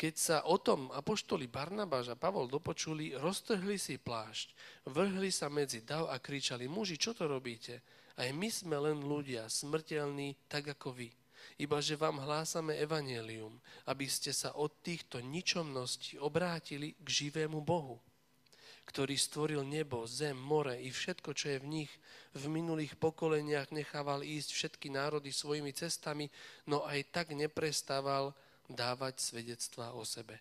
Keď sa o tom apoštoli Barnabáš a Pavol dopočuli, roztrhli si plášť, vrhli sa medzi dav a kričali, muži, čo to robíte? Aj my sme len ľudia, smrteľní, tak ako vy. Iba, že vám hlásame evanelium, aby ste sa od týchto ničomností obrátili k živému Bohu ktorý stvoril nebo, zem, more i všetko, čo je v nich, v minulých pokoleniach nechával ísť všetky národy svojimi cestami, no aj tak neprestával dávať svedectvá o sebe.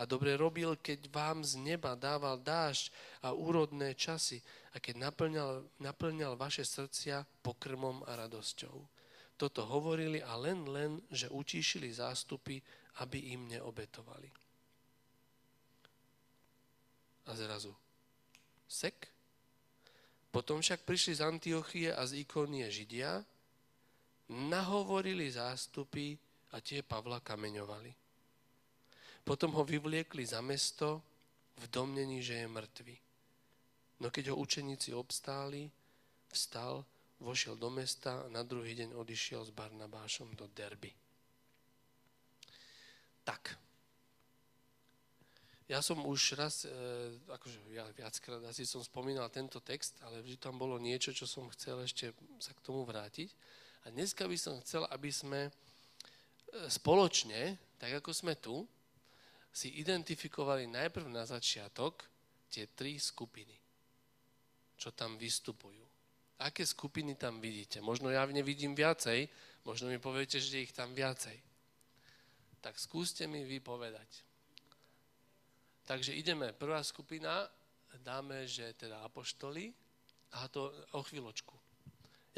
A dobre robil, keď vám z neba dával dážď a úrodné časy a keď naplňal, naplňal vaše srdcia pokrmom a radosťou. Toto hovorili a len len, že utíšili zástupy, aby im neobetovali. A zrazu sek. Potom však prišli z Antiochie a z Ikonie Židia, nahovorili zástupy a tie Pavla kameňovali. Potom ho vyvliekli za mesto v domnení, že je mŕtvy. No keď ho učeníci obstáli, vstal, vošiel do mesta a na druhý deň odišiel s Barnabášom do Derby. Tak, ja som už raz, e, akože ja viackrát asi som spomínal tento text, ale vždy tam bolo niečo, čo som chcel ešte sa k tomu vrátiť. A dneska by som chcel, aby sme spoločne, tak ako sme tu, si identifikovali najprv na začiatok tie tri skupiny, čo tam vystupujú. Aké skupiny tam vidíte? Možno ja nevidím viacej, možno mi poviete, že ich tam viacej. Tak skúste mi vypovedať. Takže ideme, prvá skupina, dáme, že teda apoštoli, a to o chvíľočku.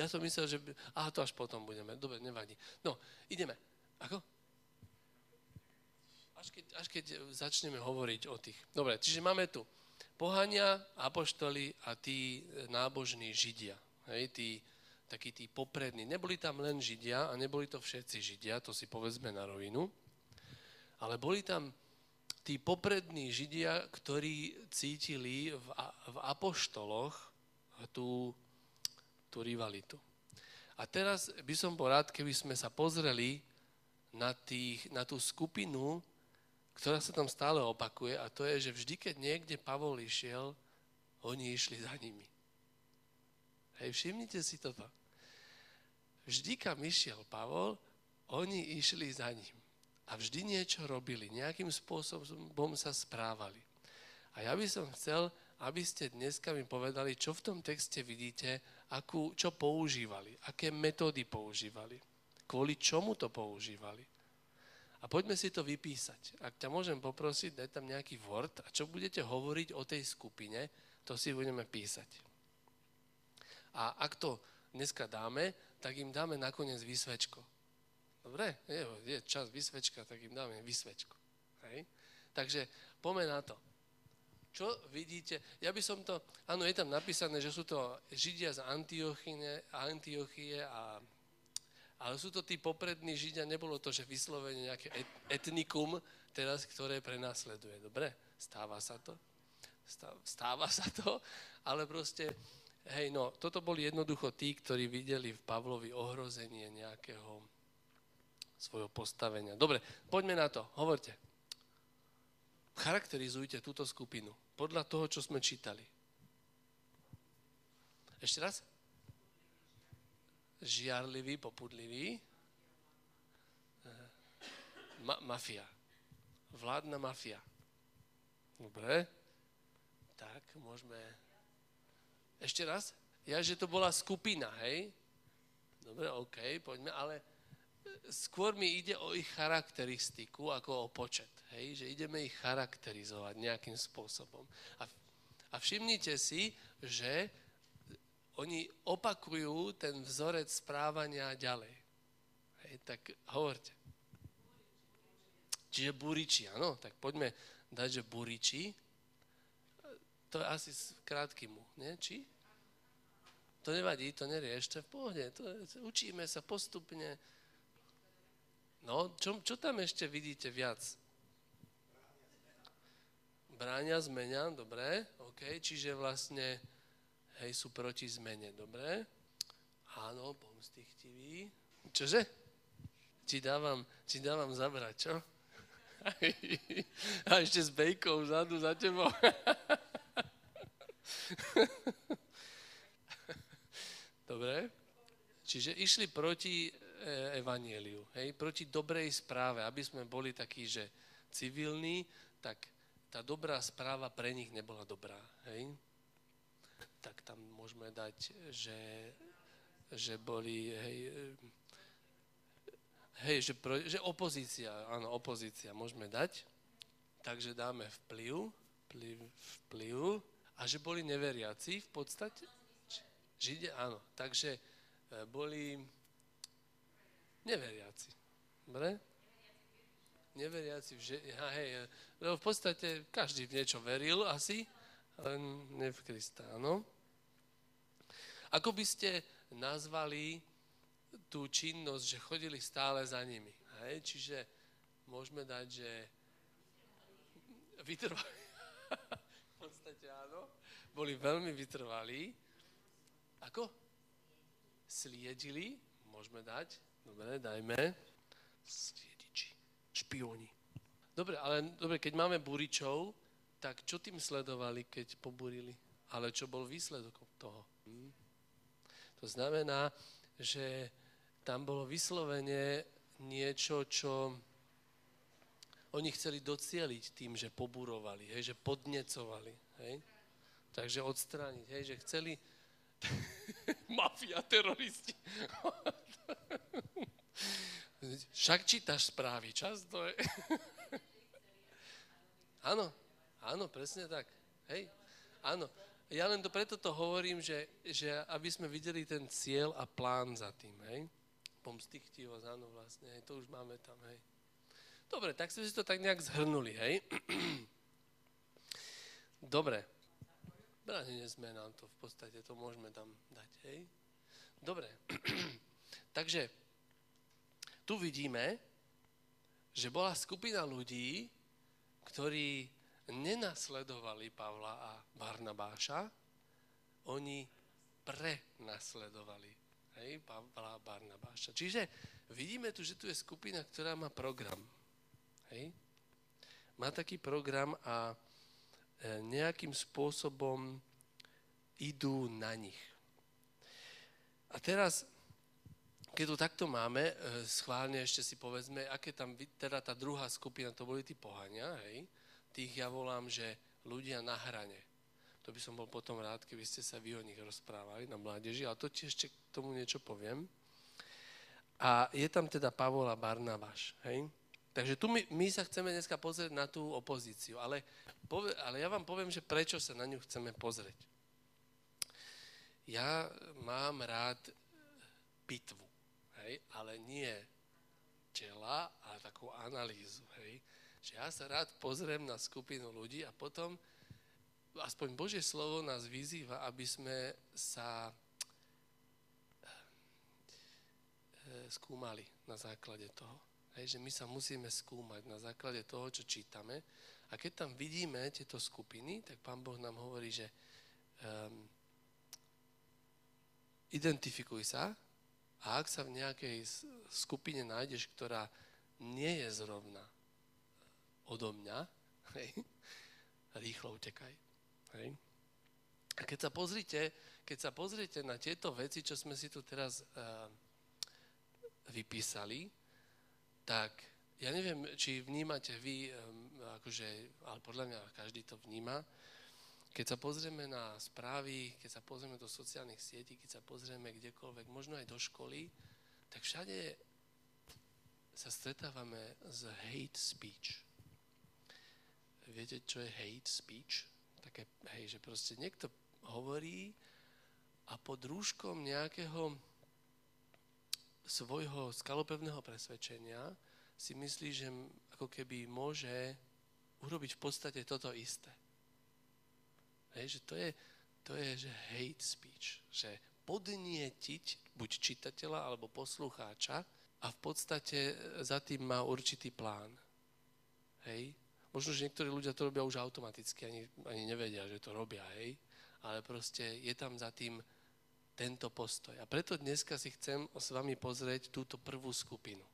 Ja som myslel, že... Aha, to až potom budeme. Dobre, nevadí. No, ideme. Ako? Až keď, až keď začneme hovoriť o tých. Dobre, čiže máme tu pohania, apoštoli a tí nábožní židia. Hej, tí, takí tí poprední. Neboli tam len židia a neboli to všetci židia, to si povedzme na rovinu, ale boli tam tí poprední židia, ktorí cítili v, v apoštoloch tú, tú rivalitu. A teraz by som bol rád, keby sme sa pozreli na, tých, na tú skupinu, ktorá sa tam stále opakuje, a to je, že vždy, keď niekde Pavol išiel, oni išli za nimi. Hej, všimnite si toto. Vždy, kam išiel Pavol, oni išli za ním a vždy niečo robili, nejakým spôsobom sa správali. A ja by som chcel, aby ste dneska mi povedali, čo v tom texte vidíte, akú, čo používali, aké metódy používali, kvôli čomu to používali. A poďme si to vypísať. Ak ťa môžem poprosiť, daj tam nejaký Word a čo budete hovoriť o tej skupine, to si budeme písať. A ak to dneska dáme, tak im dáme nakoniec vysvečko. Dobre, je, je čas vysvečka, tak im dáme vysvečku. Hej? Takže poďme na to. Čo vidíte? Ja by som to, áno, je tam napísané, že sú to Židia z Antiochie, Antiochie a ale sú to tí poprední Židia, nebolo to, že vyslovene nejaké etnikum teraz, ktoré prenasleduje. Dobre? Stáva sa to? Stáva sa to, ale proste, hej, no, toto boli jednoducho tí, ktorí videli v Pavlovi ohrozenie nejakého svojho postavenia. Dobre, poďme na to. Hovorte. Charakterizujte túto skupinu podľa toho, čo sme čítali. Ešte raz? Žiarlivý, popudlivý. Eh, ma- mafia. Vládna mafia. Dobre. Tak, môžeme... Ešte raz? Ja, že to bola skupina, hej? Dobre, OK, poďme, ale skôr mi ide o ich charakteristiku ako o počet. Hej? Že ideme ich charakterizovať nejakým spôsobom. A, a všimnite si, že oni opakujú ten vzorec správania ďalej. Hej? Tak hovorte. Čiže buriči, áno, tak poďme dať, že buriči. To je asi krátky mu, nie? Či? To nevadí, to neriešte v pohode. To, učíme sa postupne No, čo, čo tam ešte vidíte viac? Bráňa zmenia, dobre, OK, čiže vlastne, hej, sú proti zmene, dobre. Áno, chtivý. Čože? Či dávam, či dávam zabrať, čo? A ešte s bejkou vzadu za tebou. Dobre. Čiže išli proti e, evanieliu, hej, proti dobrej správe, aby sme boli takí, že civilní, tak tá dobrá správa pre nich nebola dobrá, hej. Tak tam môžeme dať, že, že boli, hej, hej že, pro, že opozícia, áno, opozícia môžeme dať, takže dáme vplyv, vplyv, vplyv a že boli neveriaci v podstate, Židia, áno, takže E, boli neveriaci. Dobre? Neveriaci v, že, hej, lebo v podstate každý v niečo veril asi, len ne v Krista, áno. Ako by ste nazvali tú činnosť, že chodili stále za nimi? Hej? Čiže môžeme dať, že vytrvali. v podstate áno. Boli veľmi vytrvalí. Ako? sliedili, môžeme dať, dobre, dajme, sliediči, špioni. Dobre, ale dobre, keď máme buričov, tak čo tým sledovali, keď pobúrili? Ale čo bol výsledok toho? Hm? To znamená, že tam bolo vyslovene niečo, čo oni chceli docieliť tým, že pobúrovali, hej, že podnecovali. Hej? Takže odstrániť, hej, že chceli, Mafia, teroristi. Však čítaš správy, čas to je. áno, áno, presne tak. Hej, áno. Ja len to preto to hovorím, že, že aby sme videli ten cieľ a plán za tým, hej. Pomstichtivosť, áno, vlastne, hej, to už máme tam, hej. Dobre, tak sme si to tak nejak zhrnuli, hej. Dobre, Bránenie sme nám to v podstate, to môžeme tam dať, hej? Dobre, takže tu vidíme, že bola skupina ľudí, ktorí nenasledovali Pavla a Barnabáša, oni prenasledovali hej, Pavla a Barnabáša. Čiže vidíme tu, že tu je skupina, ktorá má program. Hej? Má taký program a E, nejakým spôsobom idú na nich. A teraz, keď to takto máme, e, schválne ešte si povedzme, aké tam, teda tá druhá skupina, to boli tí pohania, hej, tých ja volám, že ľudia na hrane. To by som bol potom rád, keby ste sa vy o nich rozprávali na mládeži, ale to ti ešte k tomu niečo poviem. A je tam teda Pavol a Barnabáš, hej. Takže tu my, my sa chceme dneska pozrieť na tú opozíciu, ale, pove, ale ja vám poviem, že prečo sa na ňu chceme pozrieť. Ja mám rád pitvu, hej, ale nie čela, ale takú analýzu, hej. Že ja sa rád pozriem na skupinu ľudí a potom aspoň Božie slovo nás vyzýva, aby sme sa eh, skúmali na základe toho. Hej, že my sa musíme skúmať na základe toho, čo čítame. A keď tam vidíme tieto skupiny, tak Pán Boh nám hovorí, že um, identifikuj sa a ak sa v nejakej skupine nájdeš, ktorá nie je zrovna odo mňa, hej, rýchlo utekaj. Hej. A keď sa pozrite, keď sa pozrite na tieto veci, čo sme si tu teraz uh, vypísali, tak ja neviem, či vnímate vy, akože, ale podľa mňa každý to vníma, keď sa pozrieme na správy, keď sa pozrieme do sociálnych sietí, keď sa pozrieme kdekoľvek, možno aj do školy, tak všade sa stretávame s hate speech. Viete, čo je hate speech? Také, hej, že proste niekto hovorí a pod rúškom nejakého svojho skalopevného presvedčenia si myslí, že ako keby môže urobiť v podstate toto isté. Hej, že to je, to je že hate speech, že podnietiť buď čitateľa alebo poslucháča a v podstate za tým má určitý plán. Hej? Možno, že niektorí ľudia to robia už automaticky, ani, ani nevedia, že to robia, hej? Ale proste je tam za tým tento postoj. A preto dneska si chcem s vami pozrieť túto prvú skupinu.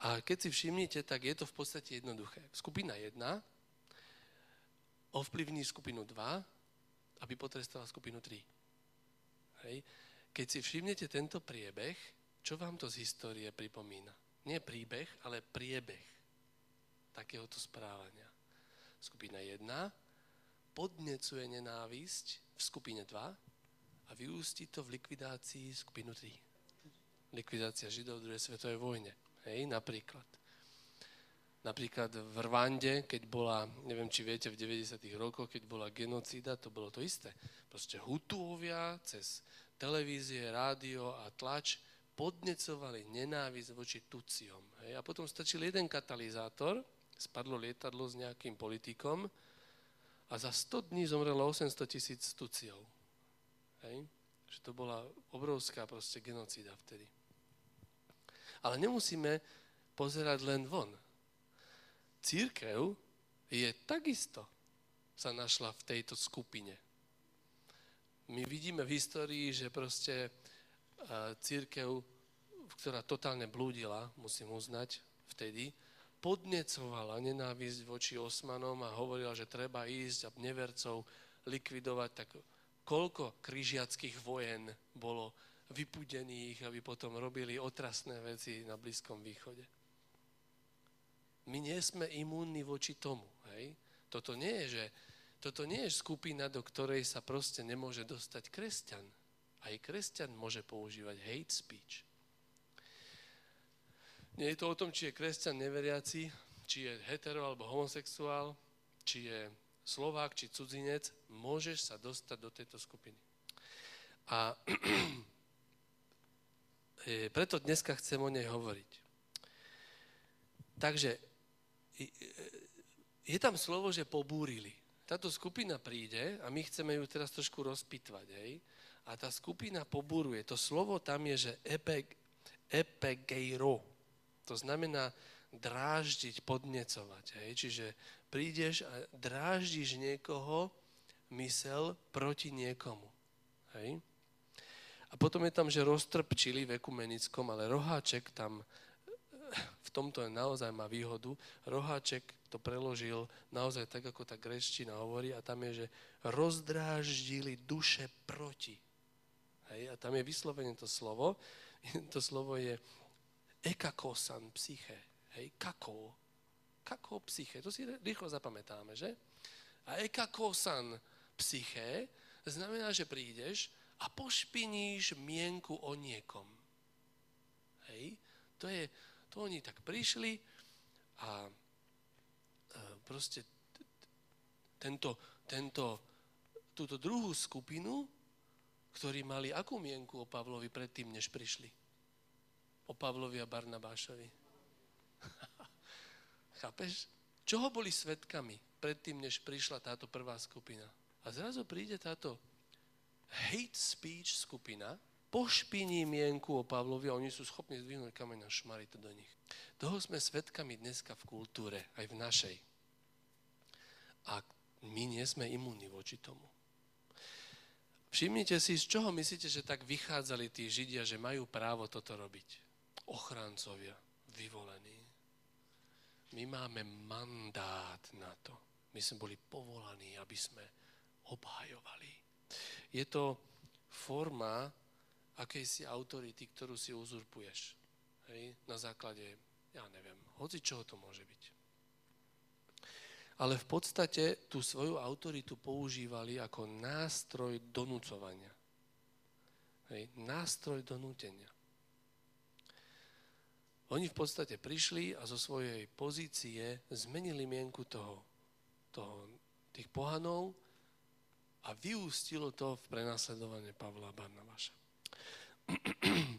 A keď si všimnete, tak je to v podstate jednoduché. Skupina 1 ovplyvní skupinu 2, aby potrestala skupinu 3. Hej. Keď si všimnete tento priebeh, čo vám to z histórie pripomína? Nie príbeh, ale priebeh takéhoto správania. Skupina 1 podnecuje nenávisť v skupine 2 a vyústi to v likvidácii skupinu 3. Likvidácia Židov v druhej svetovej vojne. Hej, napríklad. Napríklad v Rwande, keď bola, neviem, či viete, v 90. rokoch, keď bola genocída, to bolo to isté. Proste Hutuovia cez televízie, rádio a tlač podnecovali nenávisť voči Tuciom. Hej. A potom stačil jeden katalizátor, spadlo lietadlo s nejakým politikom a za 100 dní zomrelo 800 tisíc Tuciov. Hej. Že to bola obrovská proste genocída vtedy. Ale nemusíme pozerať len von církev je takisto sa našla v tejto skupine. My vidíme v histórii, že proste církev, ktorá totálne blúdila, musím uznať vtedy, podnecovala nenávisť voči osmanom a hovorila, že treba ísť a nevercov likvidovať, tak koľko križiackých vojen bolo vypudených, aby potom robili otrasné veci na Blízkom východe. My nie sme imúnni voči tomu. Hej? Toto, nie je, že, toto nie je skupina, do ktorej sa proste nemôže dostať kresťan. Aj kresťan môže používať hate speech. Nie je to o tom, či je kresťan neveriaci, či je hetero alebo homosexuál, či je Slovák, či cudzinec, môžeš sa dostať do tejto skupiny. A preto dneska chcem o nej hovoriť. Takže je tam slovo, že pobúrili. Táto skupina príde a my chceme ju teraz trošku rozpitvať, hej? A tá skupina pobúruje. To slovo tam je, že epe, epegeiro. To znamená dráždiť, podnecovať, hej? Čiže prídeš a dráždiš niekoho mysel proti niekomu, hej? A potom je tam, že roztrpčili v ekumenickom, ale roháček tam v tomto naozaj má výhodu. Roháček to preložil naozaj tak, ako tá grečtina hovorí a tam je, že rozdráždili duše proti. Hej, a tam je vyslovene to slovo. To slovo je ekakosan psyche. Hej, kako. Kako psyche. To si rýchlo zapamätáme, že? A ekakosan psyche znamená, že prídeš a pošpiníš mienku o niekom. Hej? To je, to oni tak prišli a proste tento, tento, túto druhú skupinu, ktorí mali akú mienku o Pavlovi predtým, než prišli? O Pavlovi a Barnabášovi. Chápeš? Čoho boli svetkami predtým, než prišla táto prvá skupina? A zrazu príde táto hate speech skupina, pošpiní mienku o Pavlovi a oni sú schopní zdvihnúť kameň a šmariť to do nich. Toho sme svedkami dneska v kultúre, aj v našej. A my nie sme imúni voči tomu. Všimnite si, z čoho myslíte, že tak vychádzali tí Židia, že majú právo toto robiť? Ochrancovia, vyvolení. My máme mandát na to. My sme boli povolaní, aby sme obhajovali. Je to forma akejsi autority, ktorú si uzurpuješ. Hej? Na základe, ja neviem, hoci čoho to môže byť. Ale v podstate tú svoju autoritu používali ako nástroj donúcovania. Hej? Nástroj donútenia. Oni v podstate prišli a zo svojej pozície zmenili mienku toho, toho, tých pohanov a vyústilo to v prenasledovanie Pavla Barnabáša.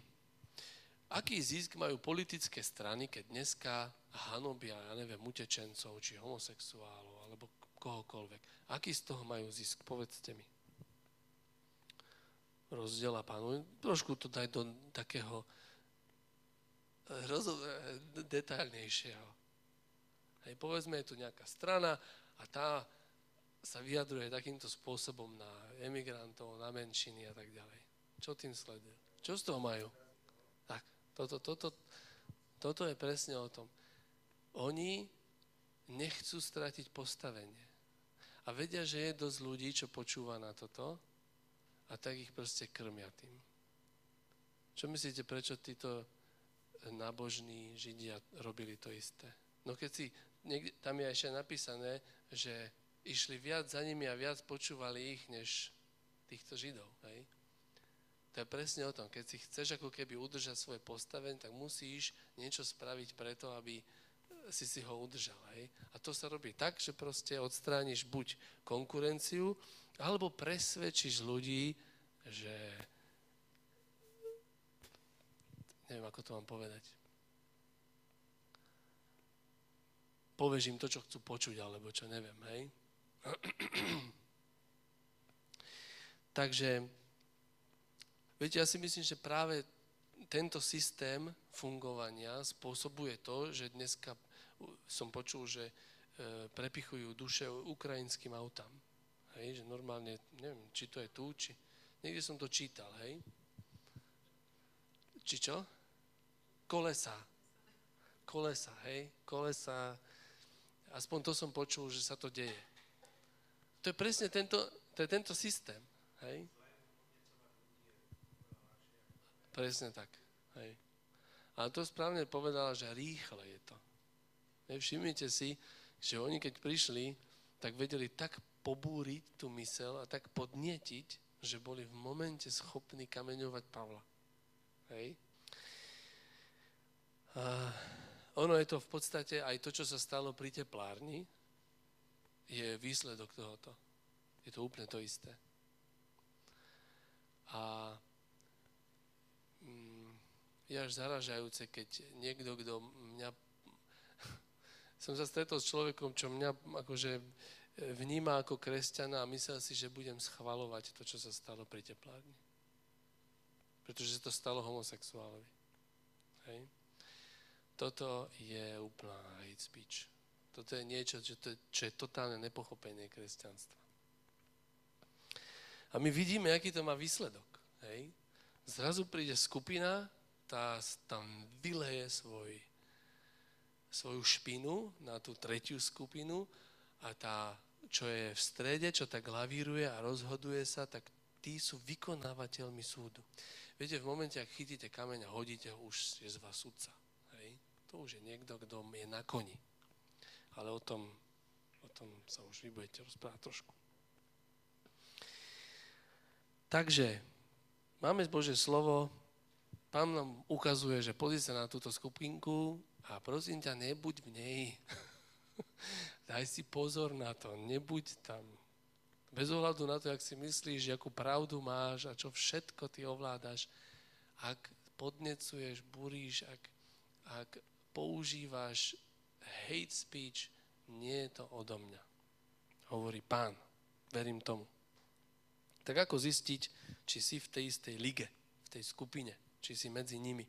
Aký zisk majú politické strany, keď dneska hanobia, ja neviem, utečencov, či homosexuálov, alebo kohokoľvek. Aký z toho majú zisk? Povedzte mi. Rozdiela pánu. Trošku to daj do takého rozo- eh, detailnejšieho. Hej, povedzme, je tu nejaká strana a tá sa vyjadruje takýmto spôsobom na emigrantov, na menšiny a tak ďalej. Čo tým sleduje? Čo z toho majú? Tak, toto, toto, Toto je presne o tom. Oni nechcú stratiť postavenie. A vedia, že je dosť ľudí, čo počúva na toto a tak ich proste krmia tým. Čo myslíte, prečo títo nábožní Židia robili to isté? No keď si, niekde, tam je ešte napísané, že išli viac za nimi a viac počúvali ich, než týchto Židov. Hej? To je presne o tom. Keď si chceš ako keby udržať svoje postavenie, tak musíš niečo spraviť preto, aby si si ho udržal. Hej? A to sa robí tak, že proste odstrániš buď konkurenciu, alebo presvedčíš ľudí, že... Neviem, ako to mám povedať. Povež im to, čo chcú počuť, alebo čo neviem, hej? Takže Viete, ja si myslím, že práve tento systém fungovania spôsobuje to, že dneska som počul, že e, prepichujú duše ukrajinským autám. Hej, že normálne, neviem, či to je tu, či... Niekde som to čítal, hej? Či čo? Kolesa. Kolesa, hej? Kolesa. Aspoň to som počul, že sa to deje. To je presne tento, to je tento systém, hej? Presne tak. Hej. A to správne povedala, že rýchle je to. Všimnite si, že oni keď prišli, tak vedeli tak pobúriť tú mysel a tak podnietiť, že boli v momente schopní kameňovať Pavla. Hej. Ono je to v podstate aj to, čo sa stalo pri teplárni, je výsledok tohoto. Je to úplne to isté. A je až zaražajúce, keď niekto, kto mňa... Som sa stretol s človekom, čo mňa akože vníma ako kresťana a myslel si, že budem schvalovať to, čo sa stalo pri teplárni. Pretože sa to stalo homosexuálovi. Hej? Toto je úplná hate speech. Toto je niečo, čo, to, čo je totálne nepochopenie kresťanstva. A my vidíme, aký to má výsledok. Hej? Zrazu príde skupina, tá tam vyleje svoj, svoju špinu na tú tretiu skupinu a tá, čo je v strede, čo tak lavíruje a rozhoduje sa, tak tí sú vykonávateľmi súdu. Viete, v momente, ak chytíte kameň a hodíte ho, už je z vás sudca. To už je niekto, kto je na koni. Ale o tom, o tom sa už vy budete rozprávať trošku. Takže, máme Bože slovo, Pán nám ukazuje, že pozri sa na túto skupinku a prosím ťa, nebuď v nej. Daj si pozor na to, nebuď tam. Bez ohľadu na to, ak si myslíš, akú pravdu máš a čo všetko ty ovládaš, ak podnecuješ, buríš, ak, ak používaš hate speech, nie je to odo mňa. Hovorí pán. Verím tomu. Tak ako zistiť, či si v tej istej lige, v tej skupine? či si medzi nimi.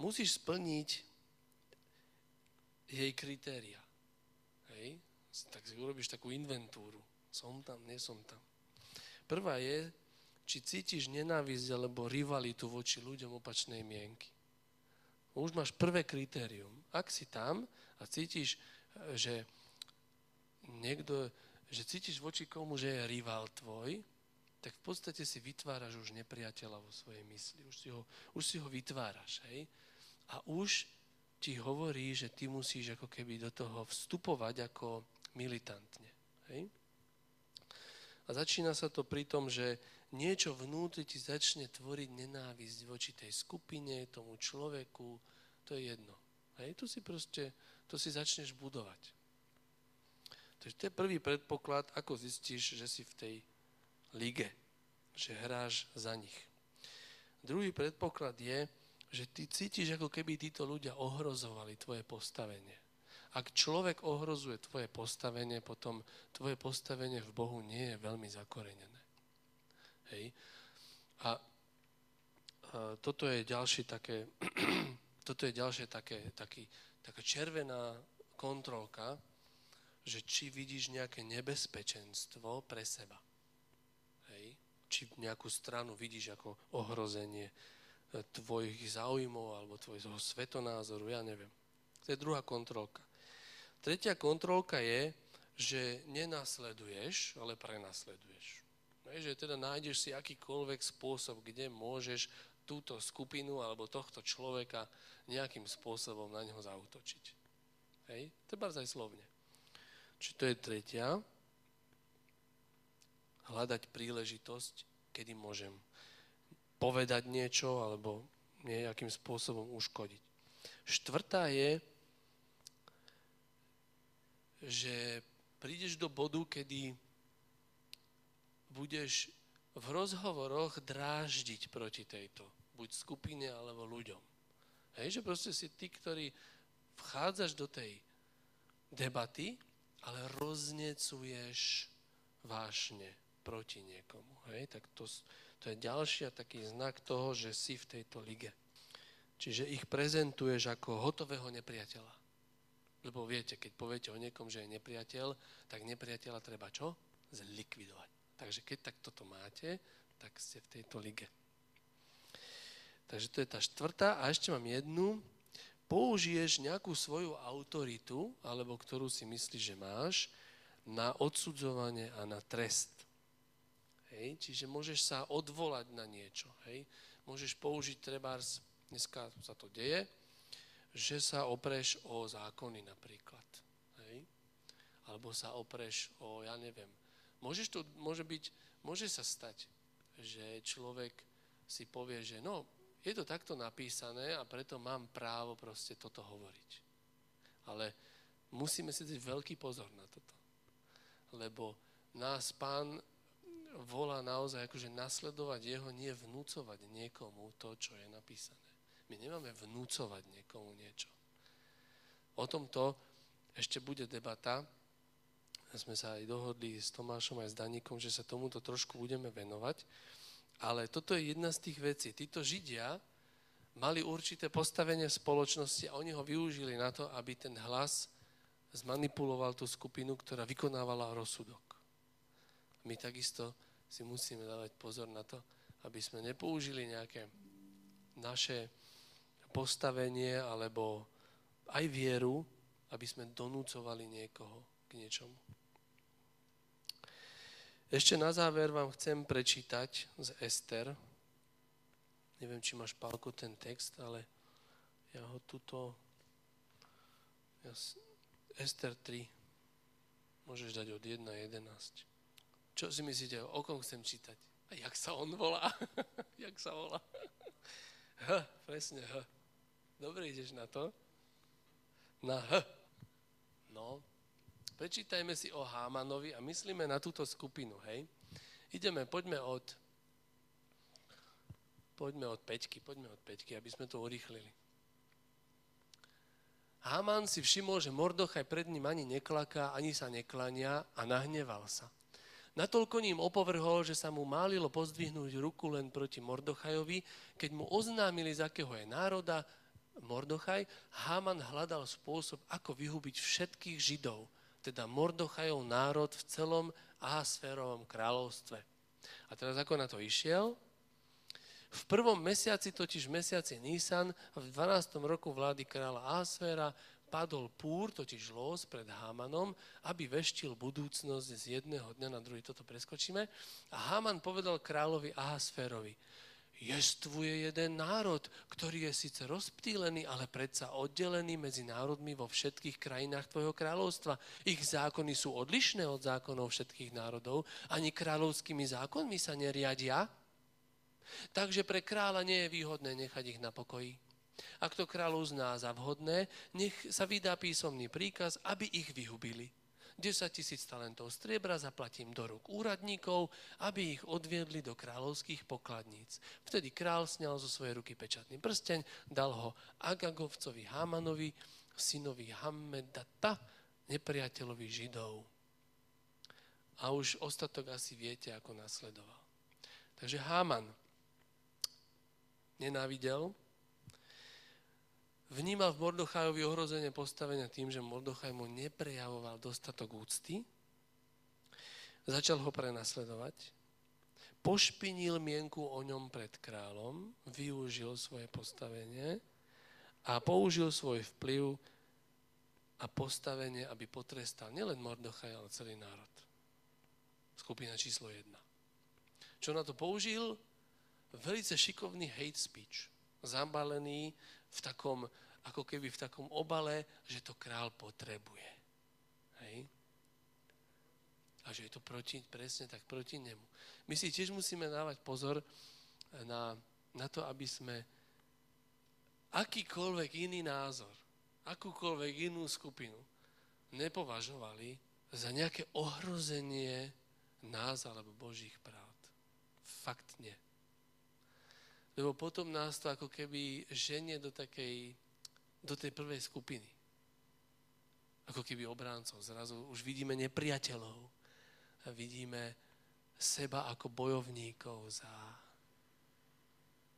Musíš splniť jej kritéria. Hej? Tak si urobíš takú inventúru. Som tam, nie som tam. Prvá je, či cítiš nenávisť alebo rivalitu voči ľuďom opačnej mienky. Už máš prvé kritérium. Ak si tam a cítiš, že niekto, že cítiš voči komu, že je rival tvoj, tak v podstate si vytváraš už nepriateľa vo svojej mysli. Už si ho, už si ho vytváraš, hej? A už ti hovorí, že ty musíš ako keby do toho vstupovať ako militantne, hej? A začína sa to pri tom, že niečo vnútri ti začne tvoriť nenávisť voči tej skupine, tomu človeku, to je jedno. Hej, tu si proste, to si začneš budovať. Takže to je prvý predpoklad, ako zistíš, že si v tej lige, že hráš za nich. Druhý predpoklad je, že ty cítiš, ako keby títo ľudia ohrozovali tvoje postavenie. Ak človek ohrozuje tvoje postavenie, potom tvoje postavenie v Bohu nie je veľmi zakorenené. Hej. A, a toto je ďalšie také, toto je ďalšie také, taký, taká červená kontrolka, že či vidíš nejaké nebezpečenstvo pre seba či nejakú stranu vidíš ako ohrozenie tvojich záujmov alebo tvojho svetonázoru, ja neviem. To je druhá kontrolka. Tretia kontrolka je, že nenasleduješ, ale prenasleduješ. Že teda nájdeš si akýkoľvek spôsob, kde môžeš túto skupinu alebo tohto človeka nejakým spôsobom na neho zautočiť. Hej? Bardzo aj slovne. Čiže to je tretia. Hľadať príležitosť, kedy môžem povedať niečo alebo nejakým spôsobom uškodiť. Štvrtá je, že prídeš do bodu, kedy budeš v rozhovoroch dráždiť proti tejto, buď skupine alebo ľuďom. Hej, že proste si ty, ktorý vchádzaš do tej debaty, ale roznecuješ vášne proti niekomu. Hej, tak to, to je ďalší taký znak toho, že si v tejto lige. Čiže ich prezentuješ ako hotového nepriateľa. Lebo viete, keď poviete o niekom, že je nepriateľ, tak nepriateľa treba čo? Zlikvidovať. Takže keď tak toto máte, tak ste v tejto lige. Takže to je tá štvrtá. A ešte mám jednu. Použiješ nejakú svoju autoritu, alebo ktorú si myslíš, že máš, na odsudzovanie a na trest. Hej? Čiže môžeš sa odvolať na niečo. Hej? Môžeš použiť trebárs, dneska sa to deje, že sa opreš o zákony napríklad. Hej? Alebo sa opreš o, ja neviem, Môžeš to, môže, byť, môže sa stať, že človek si povie, že no, je to takto napísané a preto mám právo proste toto hovoriť. Ale musíme si dať veľký pozor na toto. Lebo nás pán volá naozaj akože nasledovať jeho, nie vnúcovať niekomu to, čo je napísané. My nemáme vnúcovať niekomu niečo. O tomto ešte bude debata, sme sa aj dohodli s Tomášom aj s Daníkom, že sa tomuto trošku budeme venovať. Ale toto je jedna z tých vecí. Títo Židia mali určité postavenie v spoločnosti a oni ho využili na to, aby ten hlas zmanipuloval tú skupinu, ktorá vykonávala rozsudok. My takisto si musíme dávať pozor na to, aby sme nepoužili nejaké naše postavenie alebo aj vieru, aby sme donúcovali niekoho k niečomu. Ešte na záver vám chcem prečítať z Ester. Neviem, či máš, Pálko, ten text, ale ja ho tuto... Ja, Ester 3. Môžeš dať od 1 na 11. Čo si myslíte, o kom chcem čítať? A jak sa on volá? jak sa volá? H, presne H. Dobre ideš na to? Na H. No, Prečítajme si o Hámanovi a myslíme na túto skupinu, hej. Ideme, poďme od poďme od Peťky, poďme od Peťky, aby sme to urýchlili. Haman si všimol, že Mordochaj pred ním ani neklaká, ani sa neklania a nahneval sa. Natolko ním opovrhol, že sa mu málilo pozdvihnúť ruku len proti Mordochajovi, keď mu oznámili, z akého je národa Mordochaj, Haman hľadal spôsob, ako vyhubiť všetkých Židov – teda Mordochajov národ v celom Ahasférovom kráľovstve. A teraz ako na to išiel? V prvom mesiaci, totiž mesiaci Nisan, v 12. roku vlády kráľa Ahasféra, padol púr, totiž los pred Hámanom, aby veštil budúcnosť z jedného dňa na druhý. Toto preskočíme. A Háman povedal kráľovi Ahasférovi, Jestvuje jeden národ, ktorý je síce rozptýlený, ale predsa oddelený medzi národmi vo všetkých krajinách tvojho kráľovstva. Ich zákony sú odlišné od zákonov všetkých národov, ani kráľovskými zákonmi sa neriadia. Takže pre kráľa nie je výhodné nechať ich na pokoji. Ak to kráľ uzná za vhodné, nech sa vydá písomný príkaz, aby ich vyhubili. 10 tisíc talentov striebra zaplatím do rúk úradníkov, aby ich odviedli do kráľovských pokladníc. Vtedy král sňal zo svojej ruky pečatný prsteň, dal ho Agagovcovi Hámanovi, synovi Hammedata, nepriateľovi Židov. A už ostatok asi viete, ako nasledoval. Takže Háman nenávidel, vnímal v Mordochajovi ohrozenie postavenia tým, že Mordochaj mu neprejavoval dostatok úcty, začal ho prenasledovať, pošpinil mienku o ňom pred kráľom, využil svoje postavenie a použil svoj vplyv a postavenie, aby potrestal nielen Mordochaj, ale celý národ. Skupina číslo jedna. Čo na to použil? Velice šikovný hate speech. Zabalený v takom, ako keby v takom obale, že to král potrebuje. Hej? A že je to proti, presne tak proti nemu. My si tiež musíme dávať pozor na, na to, aby sme akýkoľvek iný názor akúkoľvek inú skupinu nepovažovali za nejaké ohrozenie nás alebo Božích práv. Fakt nie. Lebo potom nás to ako keby ženie do takej, do tej prvej skupiny. Ako keby obráncov. Zrazu už vidíme nepriateľov. A vidíme seba ako bojovníkov za,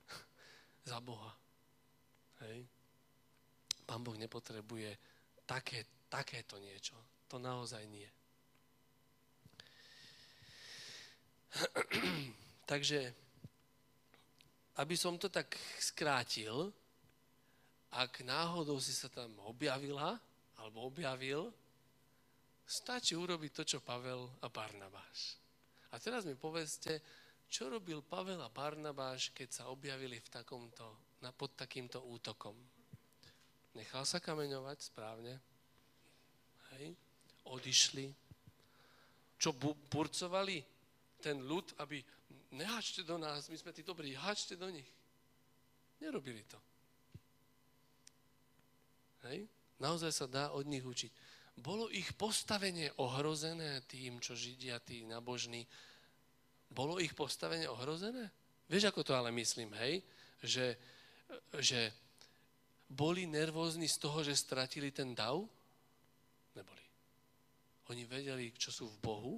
za Boha. Hej? Pán Boh nepotrebuje také, takéto niečo. To naozaj nie. Takže, aby som to tak skrátil, ak náhodou si sa tam objavila, alebo objavil, stačí urobiť to, čo Pavel a Barnabáš. A teraz mi povedzte, čo robil Pavel a Barnabáš, keď sa objavili v takomto, pod takýmto útokom. Nechal sa kameňovať správne. Hej. Odišli. Čo bu- burcovali ten ľud, aby nehačte do nás, my sme tí dobrí, hačte do nich. Nerobili to. Hej. Naozaj sa dá od nich učiť. Bolo ich postavenie ohrozené tým, čo Židia, tí nabožní, bolo ich postavenie ohrozené? Vieš, ako to ale myslím, hej? Že, že boli nervózni z toho, že stratili ten dav? Neboli. Oni vedeli, čo sú v Bohu,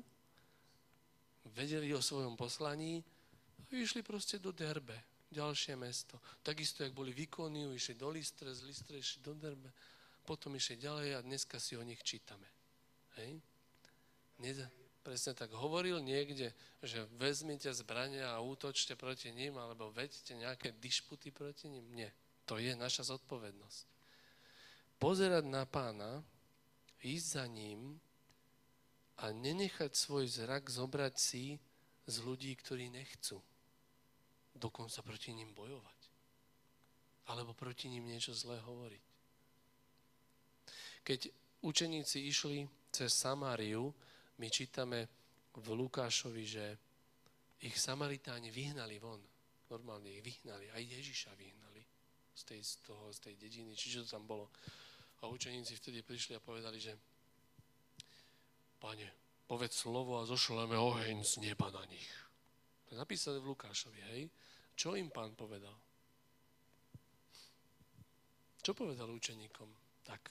vedeli o svojom poslaní a išli proste do Derbe, ďalšie mesto. Takisto, jak boli výkony, išli do Listre, z Listre išli do Derbe, potom išli ďalej a dneska si o nich čítame. Hej? Neda, presne tak hovoril niekde, že vezmite zbrania a útočte proti ním, alebo veďte nejaké dišputy proti ním. Nie. To je naša zodpovednosť. Pozerať na pána, ísť za ním a nenechať svoj zrak zobrať si z ľudí, ktorí nechcú. Dokonca proti ním bojovať. Alebo proti ním niečo zlé hovoriť. Keď učeníci išli cez Samáriu, my čítame v Lukášovi, že ich Samaritáni vyhnali von. Normálne ich vyhnali. Aj Ježiša vyhnali z tej, z toho, z tej dediny, či čo to tam bolo. A učeníci vtedy prišli a povedali, že Pane, povedz slovo a zošleme oheň z neba na nich. To je napísané v Lukášovi, hej? Čo im pán povedal? Čo povedal učeníkom? Tak.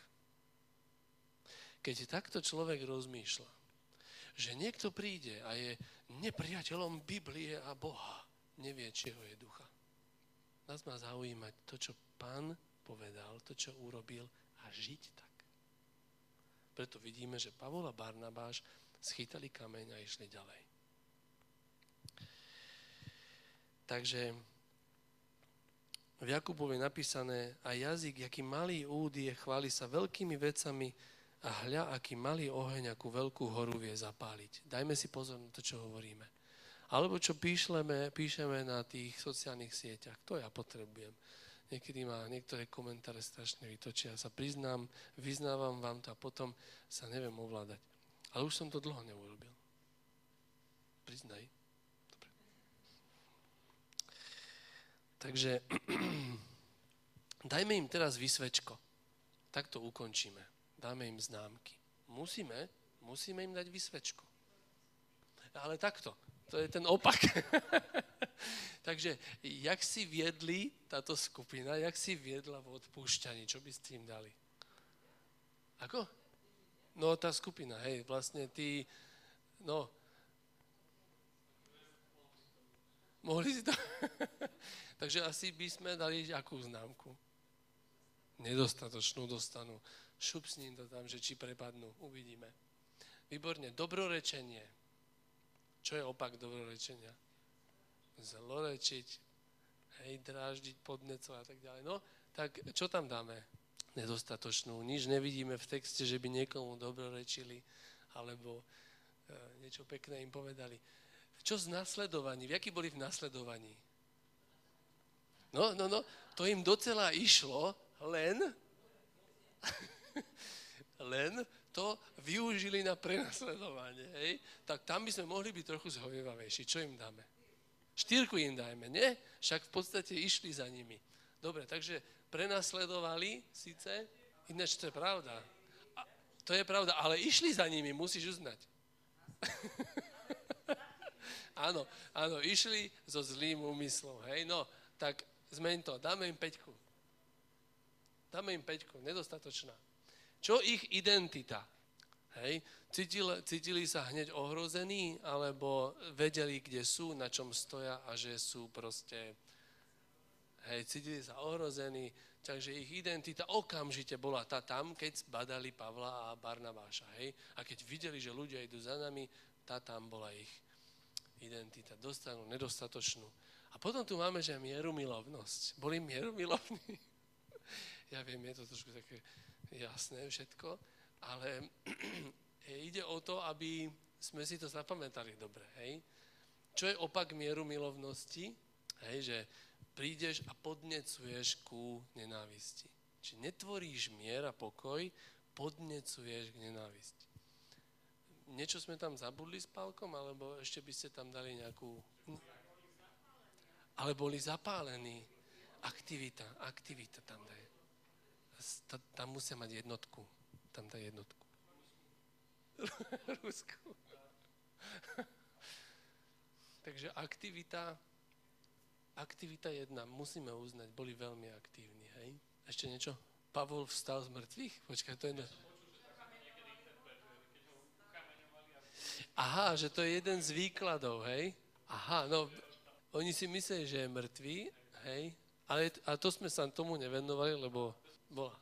Keď takto človek rozmýšľa, že niekto príde a je nepriateľom Biblie a Boha, nevie, čieho je ducha. Nás má zaujímať to, čo pán povedal, to, čo urobil a žiť tak. Preto vidíme, že Pavol a Barnabáš schytali kameň a išli ďalej. Takže v Jakubovi napísané a jazyk, aký malý úd je, chváli sa veľkými vecami a hľa, aký malý oheň, akú veľkú horu vie zapáliť. Dajme si pozor na to, čo hovoríme. Alebo čo píšleme, píšeme na tých sociálnych sieťach. To ja potrebujem. Niekedy ma niektoré komentáre strašne vytočia. Sa priznám, vyznávam vám to a potom sa neviem ovládať. Ale už som to dlho neurobil. Priznaj. Takže dajme im teraz vysvečko. Tak to ukončíme. Dáme im známky. Musíme, musíme im dať vysvečko. Ale takto. To je ten opak. Takže, jak si viedli táto skupina, jak si viedla v odpúšťaní, čo by ste im dali? Ako? No, tá skupina, hej, vlastne tí, no, mohli si to... Takže asi by sme dali akú známku? Nedostatočnú dostanú. Šup s ním to tam, že či prepadnú. Uvidíme. Výborne. Dobrorečenie. Čo je opak dobrorečenia? zlorečiť, hej, dráždiť, podnecovať a tak ďalej. No, tak čo tam dáme? Nedostatočnú. Nič nevidíme v texte, že by niekomu dobrorečili alebo e, niečo pekné im povedali. Čo z nasledovaní? V jaký boli v nasledovaní? No, no, no, to im docela išlo, len, len to využili na prenasledovanie. Hej? Tak tam by sme mohli byť trochu zhovievavejší. Čo im dáme? Štyrku im dajme, nie? Však v podstate išli za nimi. Dobre, takže prenasledovali síce, ináč to je pravda. A to je pravda, ale išli za nimi, musíš uznať. áno, áno, išli so zlým úmyslom, hej, no, tak zmeň to, dáme im peťku. Dáme im peťku, nedostatočná. Čo ich identita? Hej, cítili, cítili sa hneď ohrození, alebo vedeli, kde sú, na čom stoja a že sú proste, hej, cítili sa ohrození, takže ich identita okamžite bola tá tam, keď badali Pavla a Barnabáša, hej, a keď videli, že ľudia idú za nami, tá tam bola ich identita. Dostanú nedostatočnú a potom tu máme, že mierumilovnosť. Boli mierumilovní. ja viem, je to trošku také jasné všetko, ale ide o to, aby sme si to zapamätali dobre, hej? Čo je opak mierumilovnosti? Hej, že prídeš a podnecuješ ku nenávisti. Či netvoríš mier a pokoj, podnecuješ k nenávisti. Niečo sme tam zabudli s Pálkom, alebo ešte by ste tam dali nejakú ale boli zapálení. Aktivita, aktivita tam daj. Tam musia mať jednotku. Tam daj jednotku. Rusku. Takže aktivita, aktivita jedna, musíme uznať, boli veľmi aktívni, hej? Ešte niečo? Pavol vstal z mŕtvych? Počkaj, to je... Ne... Aha, že to je jeden z výkladov, hej? Aha, no oni si mysleli, že je mŕtvý, hej, ale, ale to sme sa tomu nevenovali, lebo bola.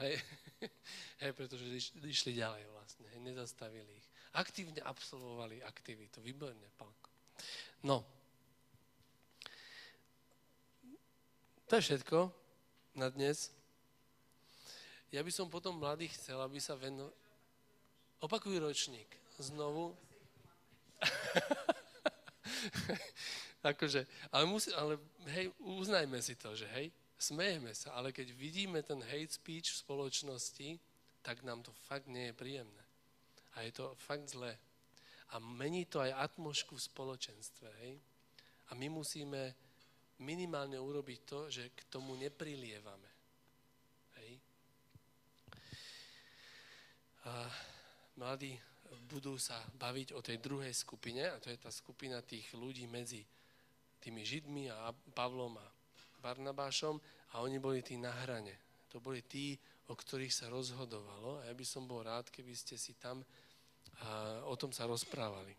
Hej, hej pretože išli ďalej vlastne, hej, nezastavili ich. Aktívne absolvovali aktivitu. Výborne, Pálko. No. To je všetko na dnes. Ja by som potom mladých chcel, aby sa venovali... Opakuj ročník. Znovu. akože, ale, musí, ale hej, uznajme si to, že hej, smejeme sa, ale keď vidíme ten hate speech v spoločnosti, tak nám to fakt nie je príjemné. A je to fakt zlé. A mení to aj atmošku v spoločenstve, hej. A my musíme minimálne urobiť to, že k tomu neprilievame. Hej. A mladí, budú sa baviť o tej druhej skupine, a to je tá skupina tých ľudí medzi tými Židmi a Pavlom a Barnabášom a oni boli tí na hrane. To boli tí, o ktorých sa rozhodovalo a ja by som bol rád, keby ste si tam a, o tom sa rozprávali.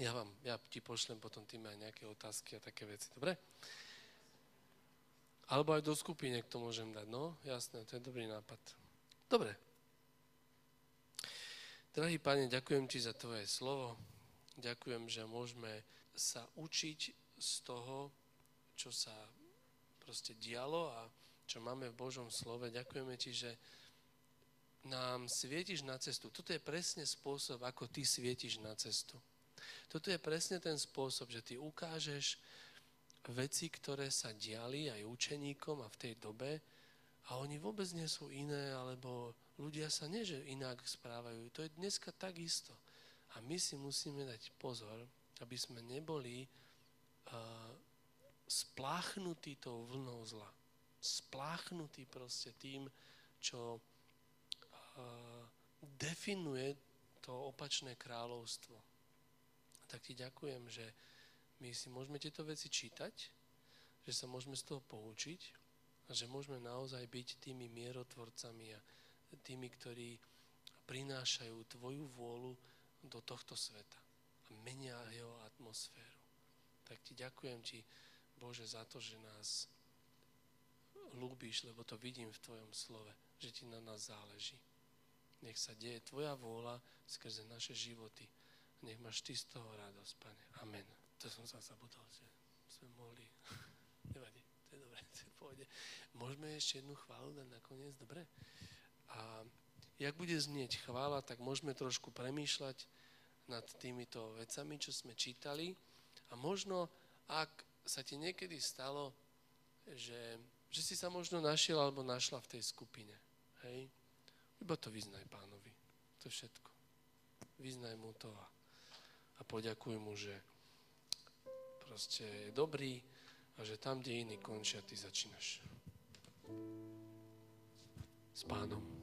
Ja vám, ja ti pošlem potom tým aj nejaké otázky a také veci, dobre? Alebo aj do skupiny, to môžem dať, no, jasné, to je dobrý nápad. Dobre, Drahý Pane, ďakujem Ti za Tvoje slovo. Ďakujem, že môžeme sa učiť z toho, čo sa proste dialo a čo máme v Božom slove. Ďakujeme Ti, že nám svietiš na cestu. Toto je presne spôsob, ako Ty svietiš na cestu. Toto je presne ten spôsob, že Ty ukážeš veci, ktoré sa diali aj učeníkom a v tej dobe a oni vôbec nie sú iné, alebo ľudia sa nie, inak správajú. To je dneska takisto. A my si musíme dať pozor, aby sme neboli uh, spláchnutí tou vlnou zla. Spláchnutí proste tým, čo uh, definuje to opačné kráľovstvo. Tak ti ďakujem, že my si môžeme tieto veci čítať, že sa môžeme z toho poučiť a že môžeme naozaj byť tými mierotvorcami a tými, ktorí prinášajú Tvoju vôľu do tohto sveta a menia jeho atmosféru. Tak Ti ďakujem Ti, Bože, za to, že nás ľúbíš, lebo to vidím v Tvojom slove, že Ti na nás záleží. Nech sa deje Tvoja vôľa skrze naše životy. Nech máš Ty z toho radosť, Pane. Amen. to som sa zabudol, že sme mohli... Nevadí, to je dobré, to je. Môžeme ešte jednu chválu dať nakoniec, dobre? A jak bude znieť chvála, tak môžeme trošku premýšľať nad týmito vecami, čo sme čítali. A možno, ak sa ti niekedy stalo, že, že si sa možno našiel alebo našla v tej skupine, hej, iba to vyznaj pánovi. To všetko. Vyznaj mu to a, a poďakuj mu, že proste je dobrý a že tam, kde iní končia, ty začínaš. S pánom.